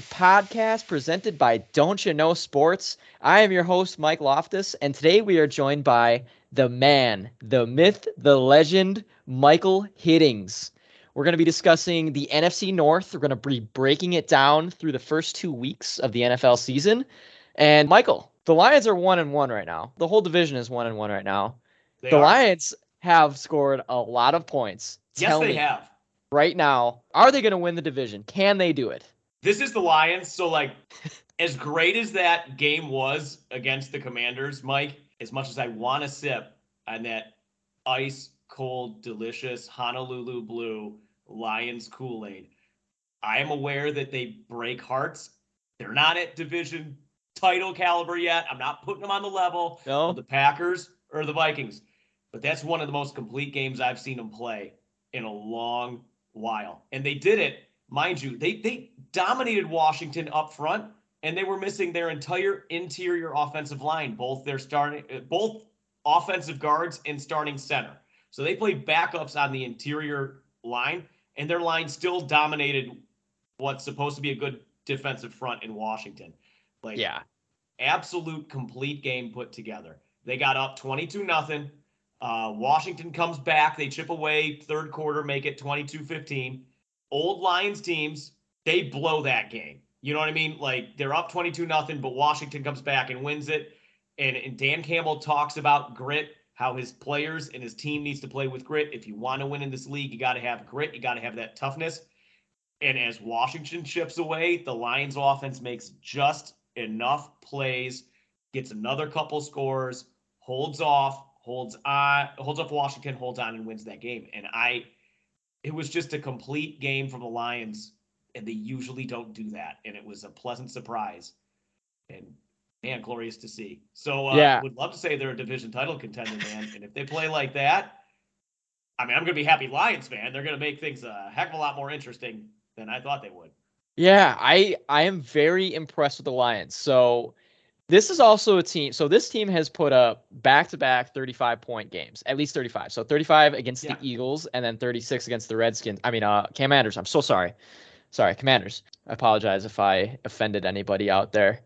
Daily podcast presented by Dontcha Know Sports. I am your host, Mike Loftus, and today we are joined by the man, the myth, the legend, Michael Hiddings. We're going to be discussing the NFC North. We're going to be breaking it down through the first two weeks of the NFL season. And Michael, the Lions are one and one right now. The whole division is one and one right now. They the are. Lions have scored a lot of points. Yes, Tell they me have. right now, are they going to win the division? Can they do it? This is the Lions. So, like, as great as that game was against the Commanders, Mike, as much as I want to sip on that ice cold, delicious Honolulu blue Lions Kool Aid, I am aware that they break hearts. They're not at division title caliber yet. I'm not putting them on the level No. of the Packers or the Vikings, but that's one of the most complete games I've seen them play in a long while. And they did it, mind you, they they dominated Washington up front and they were missing their entire interior offensive line, both their starting uh, both offensive guards and starting center. So they played backups on the interior line and their line still dominated what's supposed to be a good defensive front in Washington. Like Yeah. absolute complete game put together. They got up 22 nothing. Uh, Washington comes back. They chip away third quarter, make it 22 15. Old Lions teams, they blow that game. You know what I mean? Like they're up 22 nothing, but Washington comes back and wins it. And, and Dan Campbell talks about grit, how his players and his team needs to play with grit. If you want to win in this league, you got to have grit. You got to have that toughness. And as Washington chips away, the Lions offense makes just enough plays, gets another couple scores, holds off, holds on, holds off Washington, holds on, and wins that game. And I, it was just a complete game from the Lions, and they usually don't do that. And it was a pleasant surprise, and man, glorious to see. So uh, Yeah. would love to say they're a division title contender, man. and if they play like that, I mean, I'm gonna be happy Lions fan. They're gonna make things a heck of a lot more interesting than I thought they would. Yeah, I I am very impressed with the Lions. So this is also a team. So this team has put up back-to-back 35 point games, at least 35. So 35 against Yeah. the Eagles and then 36 against the Redskins. I mean, uh, Commanders. I'm so sorry. Sorry, Commanders. I apologize if I offended anybody out there.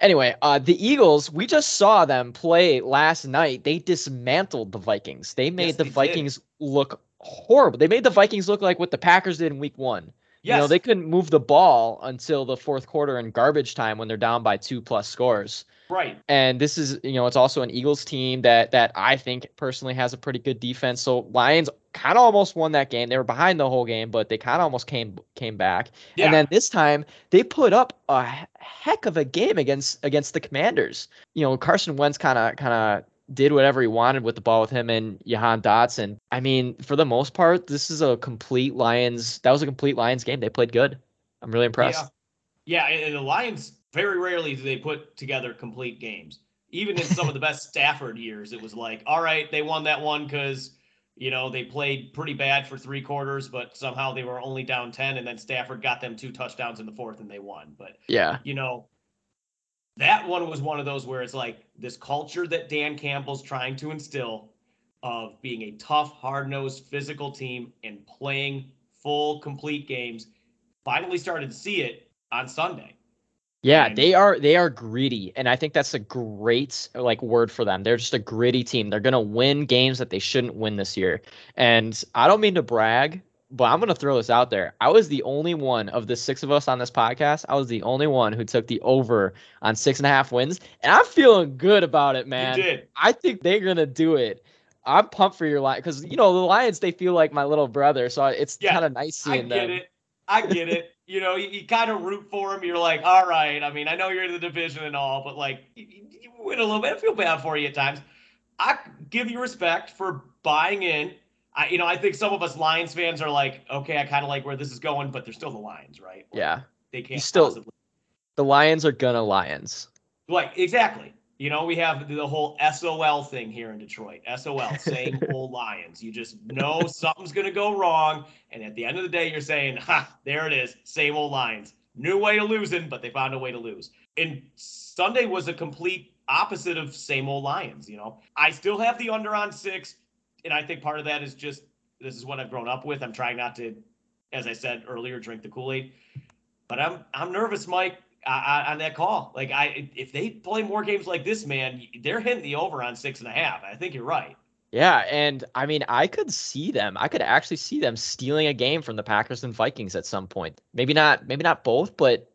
Anyway, uh, the Eagles, we just saw them play last night. They dismantled the Vikings. They made Yes, the they did. Vikings look horrible. They made the Vikings look like what the Packers did in week one. Yes, You know, they couldn't move the ball until the fourth quarter in garbage time when they're down by two plus scores. right. And this is, you know, it's also an Eagles team that that I think personally has a pretty good defense. So Lions kind of almost won that game. They were behind the whole game, but they kind of almost came came back. Yeah. And then this time they put up a heck of a game against against the Commanders. You know, Carson Wentz kind of kind of did whatever he wanted with the ball with him and Jahan Dotson. I mean, for the most part, this is a complete Lions. That was a complete Lions game. They played good. I'm really impressed. Yeah, and, and the Lions very rarely do they put together complete games. Even in some of the best Stafford years, it was like, all right, they won that one because you know they played pretty bad for three quarters, but somehow they were only down ten, and then Stafford got them two touchdowns in the fourth, and they won. But Yeah. you know, that one was one of those where it's like this culture that Dan Campbell's trying to instill of being a tough, hard nosed, physical team and playing full, complete games. Finally started to see it on Sunday. Yeah, And- they are they are greedy, and I think that's a great like word for them. They're just a gritty team. They're gonna win games that they shouldn't win this year. And I don't mean to brag, but I'm gonna throw this out there. I was the only one of the six of us on this podcast. I was the only one who took the over on six and a half wins, and I'm feeling good about it, man. You did. I think they're gonna do it. I'm pumped for your line because you know the Lions. They feel like my little brother, so it's Yeah, kind of nice seeing that. I get them. it. I get it. You know, you, you kind of root for him. You're like, all right. I mean, I know you're in the division and all, but like, you, you win a little bit. I feel bad for you at times. I give you respect for buying in. I, you know, I think some of us Lions fans are like, okay, I kind of like where this is going, but they're still the Lions, right? Like, Yeah, they can't still- possibly. the Lions are gonna Lions. Like exactly. You know, we have the whole SOL thing here in Detroit. SOL, same old Lions. You just know something's to go wrong. And at the end of the day, you're saying, ha, there it is, same old Lions. New way of losing, but they found a way to lose. And Sunday was a complete opposite of same old Lions. You know, I still have the under on six. And I think part of that is just this is what I've grown up with. I'm trying not to as I said earlier, drink the Kool Aid. But I'm I'm nervous, Mike, on that call. Like I, if they play more games like this, man, they're hitting the over on six and a half. I think you're right. Yeah, and I mean, I could see them. I could actually see them stealing a game from the Packers and Vikings at some point. Maybe not, maybe not both, but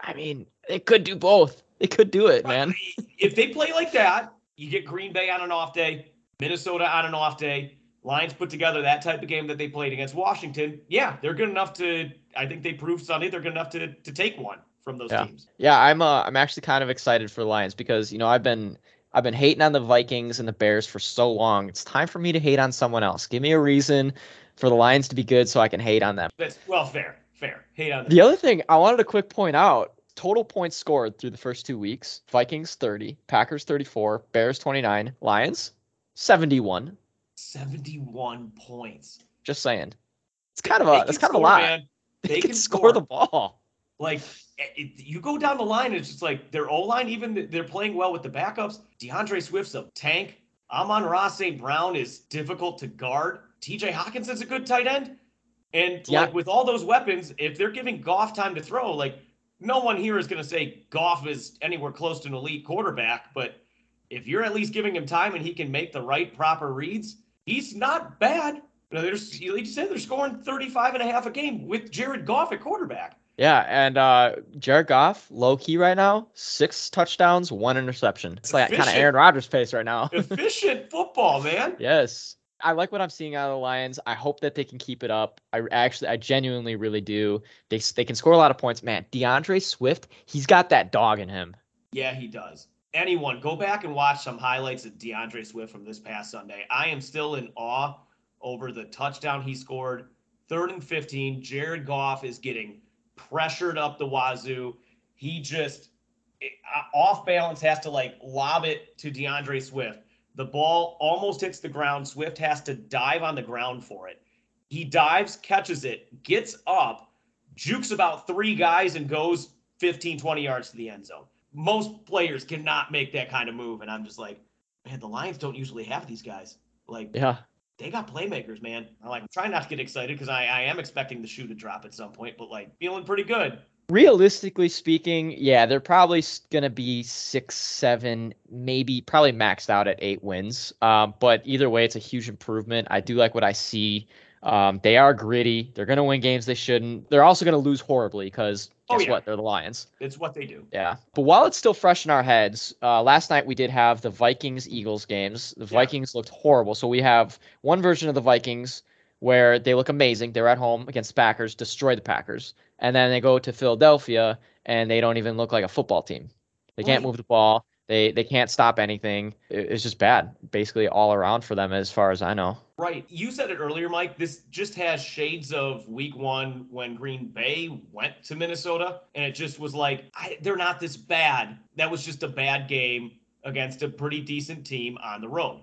I mean, they could do both. They could do it, man. If they play like that, you get Green Bay on an off day, Minnesota on an off day. Lions put together that type of game that they played against Washington. Yeah, they're good enough to. I think they proved Sunday they're good enough to to take one from those yeah. teams. Yeah, I'm. Uh, I'm actually kind of excited for the Lions because you know I've been I've been hating on the Vikings and the Bears for so long. It's time for me to hate on someone else. Give me a reason for the Lions to be good so I can hate on them. That's well fair. Fair. Hate on them. The other thing I wanted to quick point out total points scored through the first two weeks Vikings 30, Packers 34, Bears 29, Lions 71. 71 points. Just saying. It's kind of a that's kind of a lot. Man. They, they can, can score, score the ball. Like it, you go down the line, it's just like their O line, even they're playing well with the backups. DeAndre Swift's a tank. Amon-Ra St. Brown is difficult to guard. TJ Hockenson's a good tight end. And yeah. like with all those weapons, if they're giving Goff time to throw, like no one here is going to say Goff is anywhere close to an elite quarterback. But if you're at least giving him time and he can make the right proper reads, he's not bad. You know, There's, like you said, they're scoring 35 and a half a game with Jared Goff at quarterback. Yeah, and uh, Jared Goff, low key right now, six touchdowns, one interception. It's like kind of Aaron Rodgers pace right now. efficient football, man. Yes. I like what I'm seeing out of the Lions. I hope that they can keep it up. I actually, I genuinely really do. They they can score a lot of points. Man, DeAndre Swift, he's got that dog in him. Yeah, he does. Anyone, go back and watch some highlights of DeAndre Swift from this past Sunday. I am still in awe over the touchdown he scored. Third and 15. Jared Goff is getting pressured up the wazoo. He just uh, off balance has to like lob it to DeAndre Swift. The ball almost hits the ground. Swift has to dive on the ground for it. He dives, catches it, gets up, jukes about three guys, and goes 15, 20 yards to the end zone. Most players cannot make that kind of move. And I'm just like, man, the Lions don't usually have these guys. Like, yeah, they got playmakers, man. I'm like, I'm trying not to get excited because I, I am expecting the shoe to drop at some point, but like feeling pretty good. Realistically speaking, yeah, they're probably going to be six, seven, maybe probably maxed out at eight wins. Um, but either way, it's a huge improvement. I do like what I see. Um, they are gritty. They're going to win games they shouldn't. They're also going to lose horribly because oh, guess oh, yeah. what? They're the Lions. It's what they do. Yeah. But while it's still fresh in our heads, uh, last night we did have the Vikings Eagles games. The yeah. Vikings looked horrible. So we have one version of the Vikings where they look amazing. They're at home against the Packers, destroy the Packers. And then they go to Philadelphia and they don't even look like a football team. They can't move the ball. They they can't stop anything. It's just bad, basically all around for them, as far as I know. Right. You said it earlier, Mike. This just has shades of Week One when Green Bay went to Minnesota, and it just was like I, they're not this bad. That was just a bad game against a pretty decent team on the road.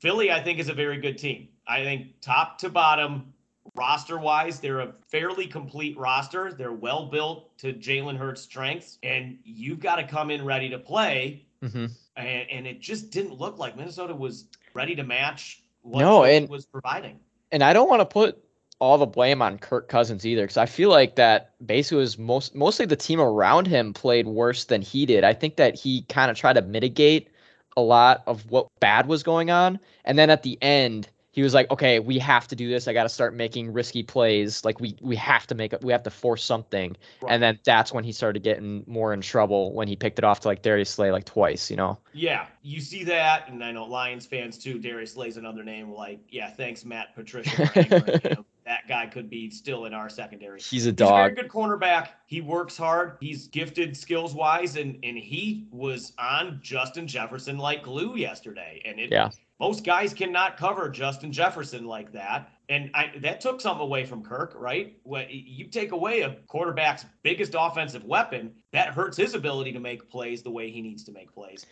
Philly, I think, is a very good team. I think top to bottom, roster wise, they're a fairly complete roster. They're well built to Jalen Hurts' strengths, and you've got to come in ready to play Mm-hmm. And, and it just didn't look like Minnesota was ready to match what no, and, was providing. And I don't want to put all the blame on Kirk Cousins either, because I feel like that basically was most mostly the team around him played worse than he did. I think that he kind of tried to mitigate a lot of what bad was going on, and then at the end he was like, okay, we have to do this. I got to start making risky plays. Like we we have to make it. We have to force something. Right. And then that's when he started getting more in trouble when he picked it off to like Darius Slay like twice. You know. Yeah, you see that, and I know Lions fans too. Darius Slay's another name. Like, yeah, thanks Matt Patricia. that guy could be still in our secondary. He's a dog. He's a very good cornerback. He works hard. He's gifted skills wise, and and he was on Justin Jefferson like glue yesterday. And it yeah most guys cannot cover Justin Jefferson like that. And I, that took something away from Kirk, right? When you take away a quarterback's biggest offensive weapon, that hurts his ability to make plays the way he needs to make plays.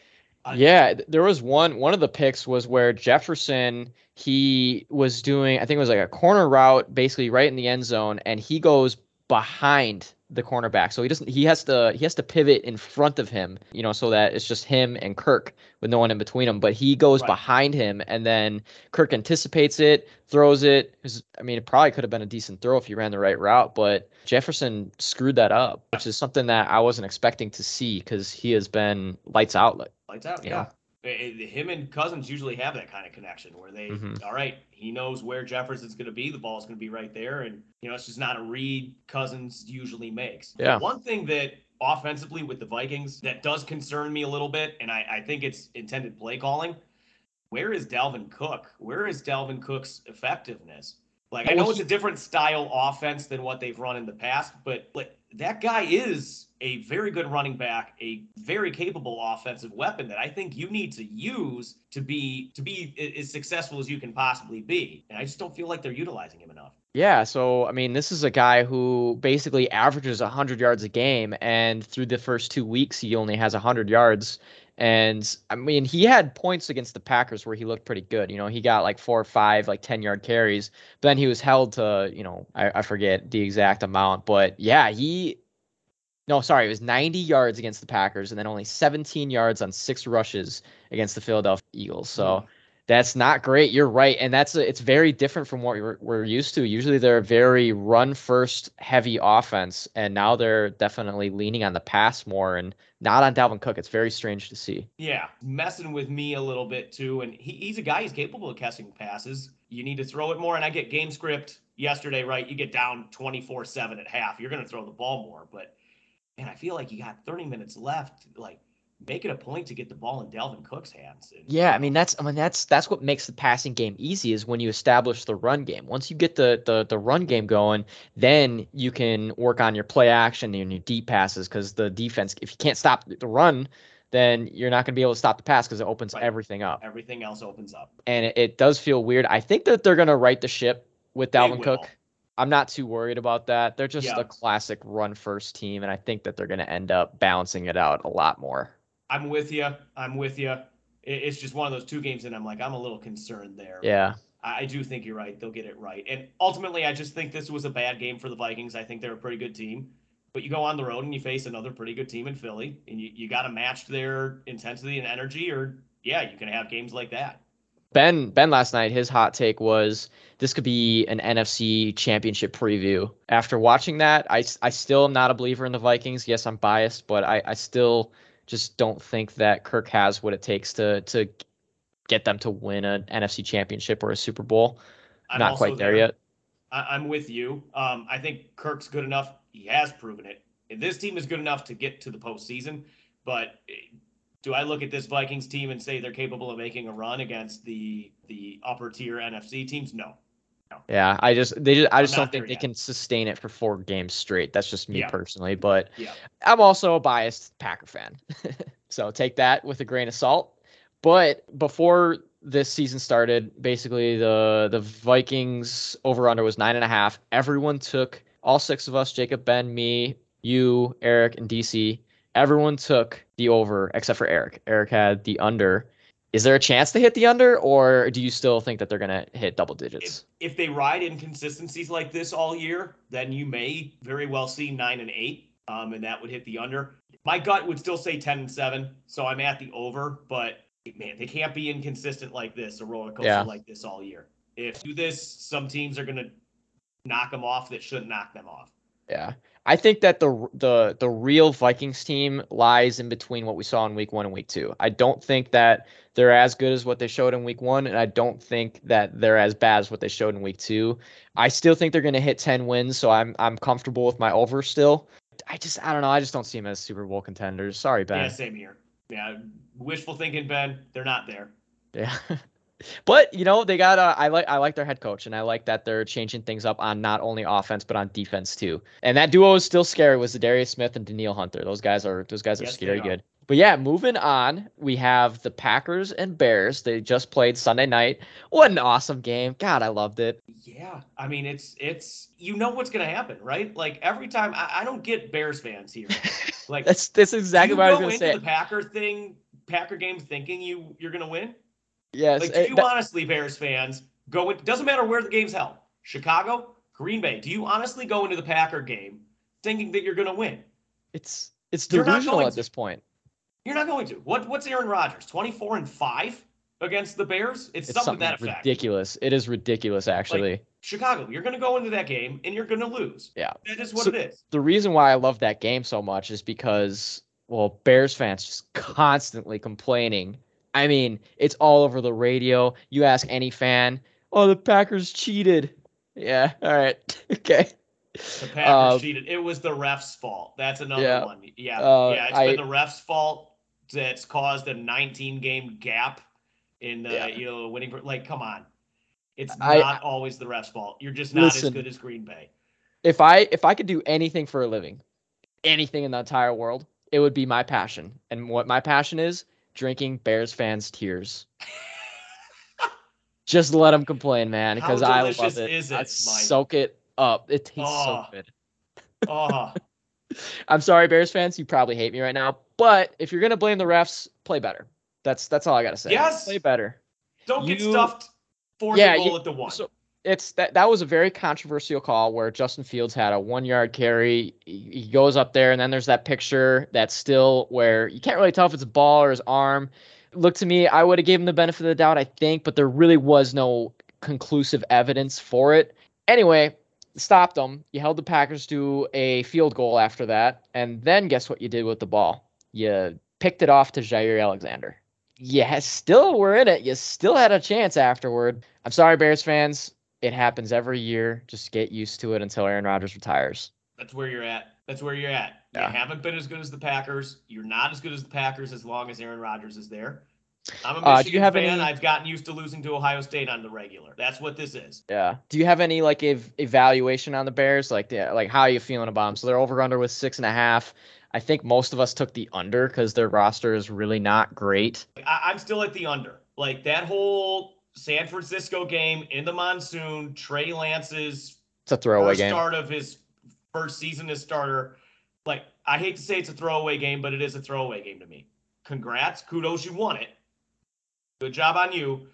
Uh, yeah, there was one. One of the picks was where Jefferson he was doing. I think it was like a corner route, basically right in the end zone, and he goes behind the cornerback. So he doesn't he has to he has to pivot in front of him, you know, so that it's just him and Kirk with no one in between them. But he goes Right. behind him and then Kirk anticipates it, throws it. 'Cause, I mean, it probably could have been a decent throw if he ran the right route, but Jefferson screwed that up, which is something that I wasn't expecting to see because he has been lights out. Like, Lights out, yeah. know? Him and Cousins usually have that kind of connection where they, Mhm. all right, he knows where Jefferson's going to be. The ball's going to be right there. And, you know, it's just not a read Cousins usually makes. Yeah. One thing that offensively with the Vikings that does concern me a little bit, and I, I think it's intended play calling, where is Dalvin Cook? Where is Dalvin Cook's effectiveness? Like, I know it's a different style offense than what they've run in the past, but like, that guy is a very good running back, a very capable offensive weapon that I think you need to use to be to be as successful as you can possibly be. And I just don't feel like they're utilizing him enough. Yeah, so I mean, this is a guy who basically averages 100 yards a game, and through the first two weeks, he only has 100 yards. And I mean, he had points against the Packers where he looked pretty good. You know, he got like four or five, like 10 yard carries. But then he was held to, you know, I, I forget the exact amount. But yeah, he, no, sorry, it was 90 yards against the Packers and then only 17 yards on six rushes against the Philadelphia Eagles. So. Mm-hmm. That's not great. You're right, and that's a, it's very different from what we're, we're used to. Usually, they're a very run first heavy offense, and now they're definitely leaning on the pass more and not on Dalvin Cook. It's very strange to see. Yeah, messing with me a little bit too. And he, he's a guy he's capable of catching passes. You need to throw it more. And I get game script yesterday, right? You get down 24 7 at half. You're going to throw the ball more. But man, I feel like you got 30 minutes left. Like, make it a point to get the ball in Dalvin Cook's hands. And, Yeah, I mean that's I mean that's that's what makes the passing game easy is when you establish the run game. Once you get the the, the run game going, then you can work on your play action and your deep passes because the defense, if you can't stop the run, then you're not going to be able to stop the pass because it opens Right. everything up. everything else opens up. and it, it does feel weird. I think that they're gonna right the ship with Dalvin. Cook. I'm not too worried about that. They're just Yeah. a classic run first team, and I think that they're gonna end up balancing it out a lot more. I'm with you. I'm with you. It's just one of those two games, and I'm like, I'm a little concerned there. Yeah, I I do think you're right. They'll get it right. And ultimately, I just think this was a bad game for the Vikings. I think they're a pretty good team. But you go on the road and you face another pretty good team in Philly, and you, you got to match their intensity and energy, or yeah, you can have games like that. Ben Ben last night his hot take was this could be an NFC championship preview. After watching that, I, I still am not a believer in the Vikings. Yes, I'm biased, but I, I still just don't think that Kirk has what it takes to to get them to win an NFC championship or a Super Bowl. I'm not quite there yet. I, I'm with you. Um, I think Kirk's good enough. He has proven it. This team is good enough to get to the postseason. But do I look at this Vikings team and say they're capable of making a run against the the upper tier NFC teams? No. Yeah, I just they just I just don't think they yet. can sustain it for four games straight. That's just me Yeah. personally, but Yeah. I'm also a biased Packer fan. so take that with a grain of salt. But before this season started, basically the the Vikings over under was nine and a half. Everyone took all six of us, Jacob, Ben, me, you, Eric, and DC. Everyone took the over except for Eric. Eric had the under. Is there a chance to hit the under, or do you still think that they're gonna hit double digits? If, if they ride inconsistencies like this all year, then you may very well see nine and eight, um, and that would hit the under. My gut would still say ten and seven, so I'm at the over. But man, they can't be inconsistent like this, a roller coaster Yeah. like this all year. If you do this, some teams are gonna knock them off that shouldn't knock them off. Yeah. I think that the the the real Vikings team lies in between what we saw in week 1 and week 2. I don't think that they're as good as what they showed in week 1 and I don't think that they're as bad as what they showed in week 2. I still think they're going to hit 10 wins, so I'm I'm comfortable with my over still. I just I don't know, I just don't see them as Super Bowl contenders. Sorry, Ben. Yeah, same here. Yeah, wishful thinking, Ben. They're not there. Yeah. but you know they got uh, I like I like their head coach and I like that they're changing things up on not only offense but on defense too. And that duo is still scary was Darius Smith and Danielle Hunter. Those guys are those guys are Yes, they scary are. good. But yeah, moving on, we have the Packers and Bears. They just played Sunday night. What an awesome game. God, I loved it. Yeah, I mean it's it's you know what's gonna happen, right? Like every time I, I don't get Bears fans here. Like That's that's exactly what I was gonna say. the Packer thing, Packer game, thinking you you're gonna win. Yes. Like, eh, do you that- honestly, Bears fans, go? It doesn't matter where the game's held. Chicago, Green Bay. Do you honestly go into the Packer game thinking that you're going to win. It's it's delusional at to. this point. You're not going to. What what's Aaron Rodgers? 24 and 5 against the Bears? It's, It's something, something that effect. ridiculous. It is ridiculous, actually. Chicago, you're going to go into that game and you're going to lose. Yeah. That is what So- it is. the reason why I love that game so much is because well, Bears fans just constantly complaining. I mean, it's all over the radio. You ask any fan, "Oh, the Packers cheated." Yeah, all right. okay. The Packers Um, cheated. It was the ref's fault. That's another yeah. one. Yeah. Uh, yeah, it's I- been the ref's fault that's caused a 19 game gap in the Yeah. you know winning like come on. It's I- not always the ref's fault. You're just not Listen. as good as Green Bay. If I if I could do anything for a living, anything in the entire world, it would be my passion. And what my passion is, drinking Bears fans' tears. Just let them complain, man, because I love it. is I Mike? soak it up. It tastes Oh. so ah. good. Oh, I'm sorry, Bears fans. You probably hate me right now, but if you're gonna blame the refs, play better. That's that's all I gotta say. Yes. play better. don't get stuffed for Yeah, the goal you- at the one. So it's that that was a very controversial call where Justin Fields had a one yard carry. He, he goes up there, and then there's that picture that's still where you can't really tell if it's a ball or his arm. Look to me, I would have given him the benefit of the doubt, I think, but there really was no conclusive evidence for it. Anyway, stopped them. You held the Packers to a field goal after that, and then guess what you did with the ball? You picked it off to Jaire Alexander. Ha- still were in it. You still had a chance afterward. I'm sorry, Bears fans. It happens every year. Just get used to it until Aaron Rodgers retires. That's where you're at. That's where you're at. Yeah. You haven't been as good as the Packers. You're not as good as the Packers as long as Aaron Rodgers is there. I'm a Uh, do Michigan you have fan. any- I've gotten used to losing to Ohio State on the regular. That's what this is. Yeah. Do you have any like ev- evaluation on the Bears? Like, yeah, like how are you feeling about them? So they're over under with six and a half. I think most of us took the under because their roster is really not great. I, I'm still at the under. Like that whole San Francisco game in the monsoon, Trey Lance's It's a throwaway game. start of his first season as starter. Like I hate to say it's a throwaway game, but it is a throwaway game to me. Congrats, kudos, you won it. Good job on you.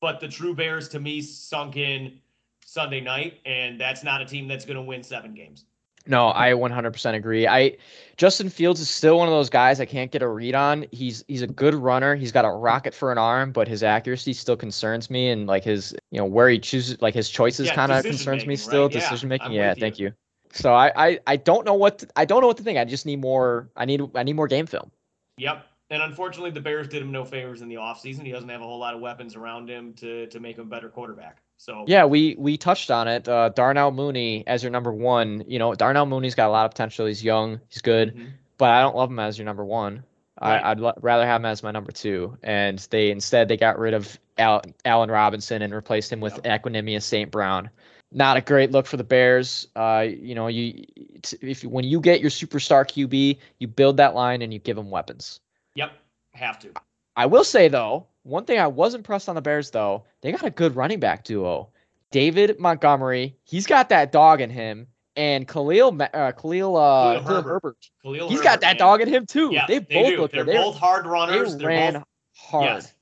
But the true Bears to me sunk in Sunday night, and that's not a team that's going to win seven games. No, I 100% agree. I Justin Fields is still one of those guys I can't get a read on. He's he's a good runner. He's got a rocket for an arm, but his accuracy still concerns me and like his, you know, where he chooses like his choices Yeah, kind of concerns me making, still. right? Yeah, Decision making. I'm Yeah, with you. thank you. So I, I I don't know what to, I don't know what to think. I just need more I need I need more game film. Yep. And unfortunately, the Bears did him no favors in the offseason. He doesn't have a whole lot of weapons around him to to make him a better quarterback. So Yeah, we we touched on it. Uh, Darnell Mooney as your number one. You know, Darnell Mooney's got a lot of potential. He's young. He's good. Mhm. but I don't love him as your number one. Right. I, I'd l- rather have him as my number two. And they instead they got rid of Al- Allen Robinson and replaced him with Equanimeous St. Brown. Not a great look for the Bears. Uh, you know, you t- if when you get your superstar QB, you build that line and you give him weapons. Yep. Have to. I will say though, one thing I was impressed on the Bears though, they got a good running back duo. David Montgomery, he's got that dog in him, and Khalil uh, Khalil, uh, Khalil Herbert. Herbert. Khalil He's Herbert, got that man. dog in him too. Yeah, they they both do. look They're good. They, both hard runners. They're ran both hard. Yes.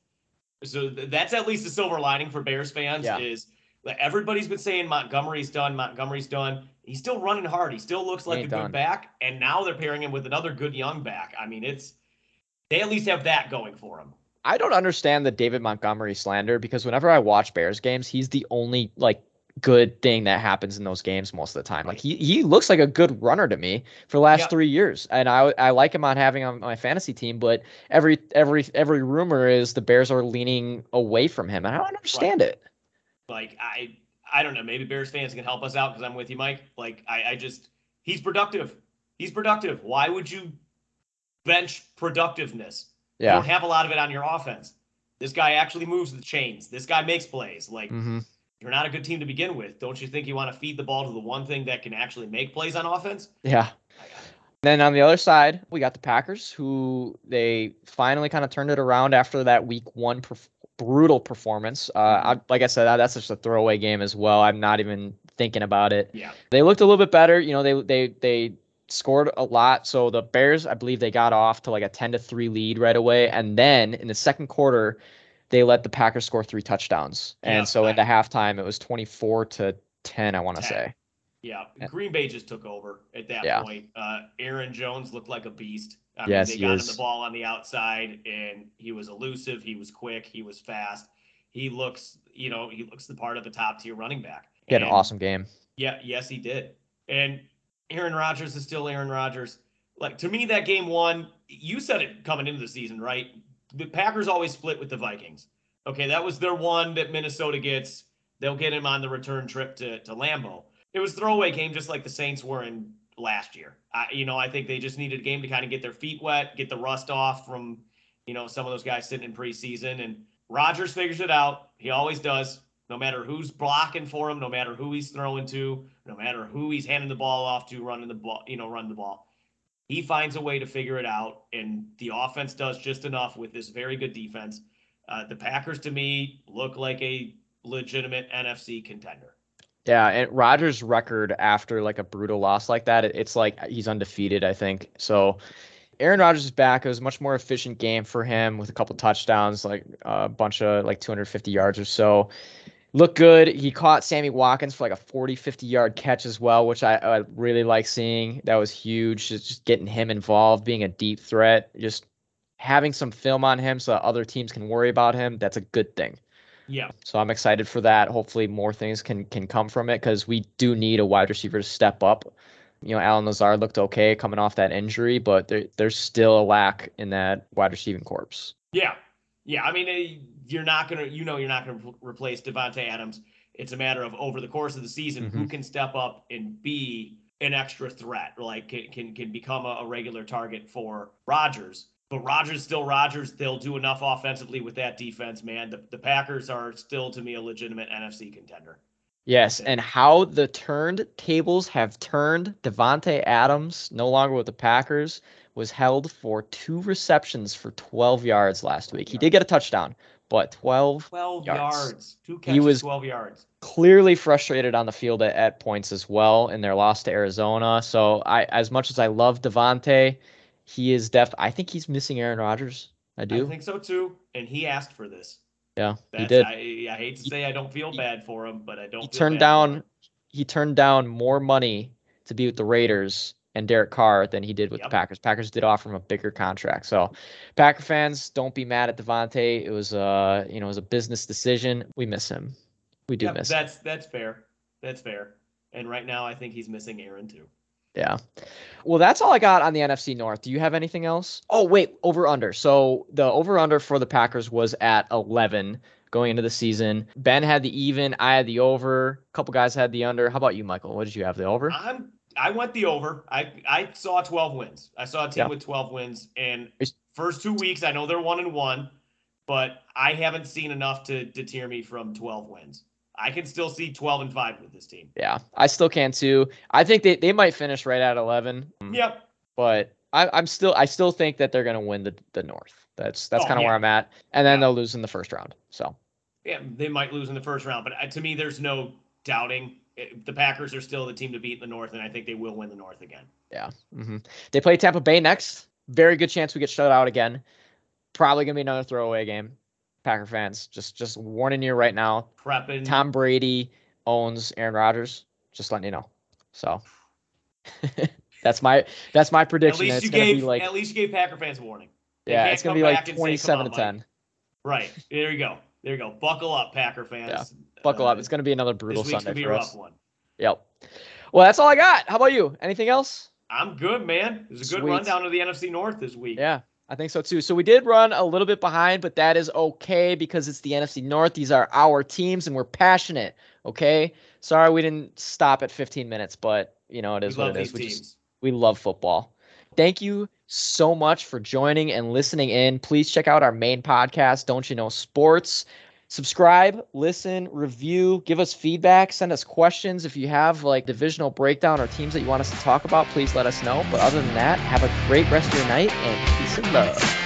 So that's at least a silver lining for Bears fans Yeah. is everybody's been saying Montgomery's done, Montgomery's done. He's still running hard. He still looks like a ain't good back, and now they're pairing him with another good young back. I mean, it's they at least have that going for them. I don't understand the David Montgomery slander because whenever I watch Bears games, he's the only like good thing that happens in those games most of the time. Like he he looks like a good runner to me for the last Yeah. three years, and I I like him on having on my fantasy team. But every every every rumor is the Bears are leaning away from him, and I don't understand it. Like I, I don't know. Maybe Bears fans can help us out because I'm with you, Mike. Like I, I just he's productive. He's productive. Why would you bench productiveness? You Yeah. don't have a lot of it on your offense. This guy actually moves the chains. This guy makes plays. Like hmm you're not a good team to begin with. Don't you think you want to feed the ball to the one thing that can actually make plays on offense? Yeah. Then on the other side, we got the Packers, who they finally kind of turned it around after that Week One perf- brutal performance. Uh, I, like I said, that, that's just a throwaway game as well. I'm not even thinking about it. Yeah. They looked a little bit better. You know, they they they scored a lot. So the Bears, I believe, they got off to like a 10 to three lead right away, and then in the second quarter, they let the Packers score three touchdowns. And Yeah, so I- into halftime, it was 24 to 10. I want to say. Yeah, Green Bay just took over at that Yeah. point. Uh, Aaron Jones looked like a beast. I Yes, mean, he they got him the ball on the outside, and he was elusive. He was quick. He was fast. He looks, you know, he looks the part of a top tier running back. He had an awesome game. Yeah, yes, he did. And Aaron Rodgers is still Aaron Rodgers. Like to me, that game one, you said it coming into the season, right? The Packers always split with the Vikings. Okay, that was their one that Minnesota gets. They'll get him on the return trip to, to Lambeau. It was throwaway game, just like the Saints were in last year. I, you know, I think they just needed a game to kind of get their feet wet, get the rust off from, you know, some of those guys sitting in preseason. And Rodgers figures it out. He always does. No matter who's blocking for him, no matter who he's throwing to, no matter who he's handing the ball off to, running the ball, you know, run the ball. He finds a way to figure it out, and the offense does just enough with this very good defense. Uh, the Packers, to me, look like a legitimate NFC contender. Yeah, and Rodgers' record after like a brutal loss like that, it's like he's undefeated, I think. So Aaron Rodgers is back. It was a much more efficient game for him with a couple touchdowns, like a bunch of like 250 yards or so. Looked good. He caught Sammy Watkins for like a 40, 50 yard catch as well, which I, I really like seeing. That was huge. Just, just getting him involved, being a deep threat, just having some film on him so that other teams can worry about him. That's a good thing. Yeah, So I'm excited for that. Hopefully, more things can can come from it because we do need a wide receiver to step up. You know, Allen Lazard looked okay coming off that injury, but there, there's still a lack in that wide receiving corpse. yeah, yeah. I mean, eh, you're not gonna, you know, you're not gonna replace Davante Adams. It's a matter of over the course of the season, who can step up and be an extra threat, like can can, can become a, a regular target for Rodgers. But Rodgers still Rodgers. They'll do enough offensively with that defense, man. The, the Packers are still to me a legitimate NFC contender. Yes, and how the turned tables have turned. Davante Adams, no longer with the Packers, was held for two receptions for 12 yards last week. He did get a touchdown, but 12 Twelve Yards. yards, two catches, he was- twelve yards. clearly frustrated on the field at, at points as well in their loss to Arizona. So I, as much as I love Davante, he is def. I think he's missing Aaron Rodgers. I do. I think so too. And he asked for this. Yeah, That's, he did. I, I hate to He- say I don't feel he- bad for him, but I don't. he turned down. He turned down more money to be with the Raiders and Derek Carr than he did with Yep. the Packers. Packers did offer him a bigger contract. So, Packer fans, don't be mad at Davante. It was uh, you know, it was a business decision. We miss him. We do Yep, miss. him. that's that's fair. That's fair. And right now, I think he's missing Aaron too. Yeah. Well, that's all I got on the NFC North. Do you have anything else? Oh, wait, over under. So the over under for the Packers was at 11 going into the season. Ben had the even, I had the over. A couple guys had the under. How about you, Michael? What did you have? The over? I'm I went the over. I I saw 12 wins. I saw a team Yeah. with 12 wins, and first two weeks, I know they're one and one, but I haven't seen enough to deter me from 12 wins. I can still see 12 and five with this team. Yeah, I still can too. I think they, they might finish right at 11. Yep. But I, I'm still I still think that they're going to win the, the North. That's that's Oh, kind of yeah. where I'm at. And then Yeah. they'll lose in the first round. So Yeah, they might lose in the first round, but uh, to me, there's no doubting it, the Packers are still the team to beat in the North, and I think they will win the North again. Yeah. hmm They play Tampa Bay next. Very good chance we get shut out again. Probably gonna be another throwaway game. Packer fans, just just warning you right now. Prepping. Tom Brady owns Aaron Rodgers. Just letting you know. So that's my that's my prediction. at least It's you gave like at least you gave Packer fans a warning. They yeah, it's gonna be like back and say, twenty seven to "Come on, ten. Right. There you go. There you go. Buckle up, Packer fans. Yeah. Buckle up. Uh, It's gonna be another brutal Sunday gonna be a for rough us. one. Yep. Well, that's all I got. How about you? Anything else? I'm good, man. It was a good Sweet. rundown of the NFC North this week. Yeah, I think so too. So we did run a little bit behind, but that is okay because it's the NFC North. These are our teams and we're passionate. Okay. Sorry we didn't stop at 15 minutes, but you know, it is we what it is. We teams. just we love football. Thank you so much for joining and listening in. Please check out our main podcast, Dontcha Know Sports. Subscribe, listen, review, give us feedback, send us questions. If you have like divisional breakdown or teams that you want us to talk about, please let us know. But other than that, have a great rest of your night and peace and love.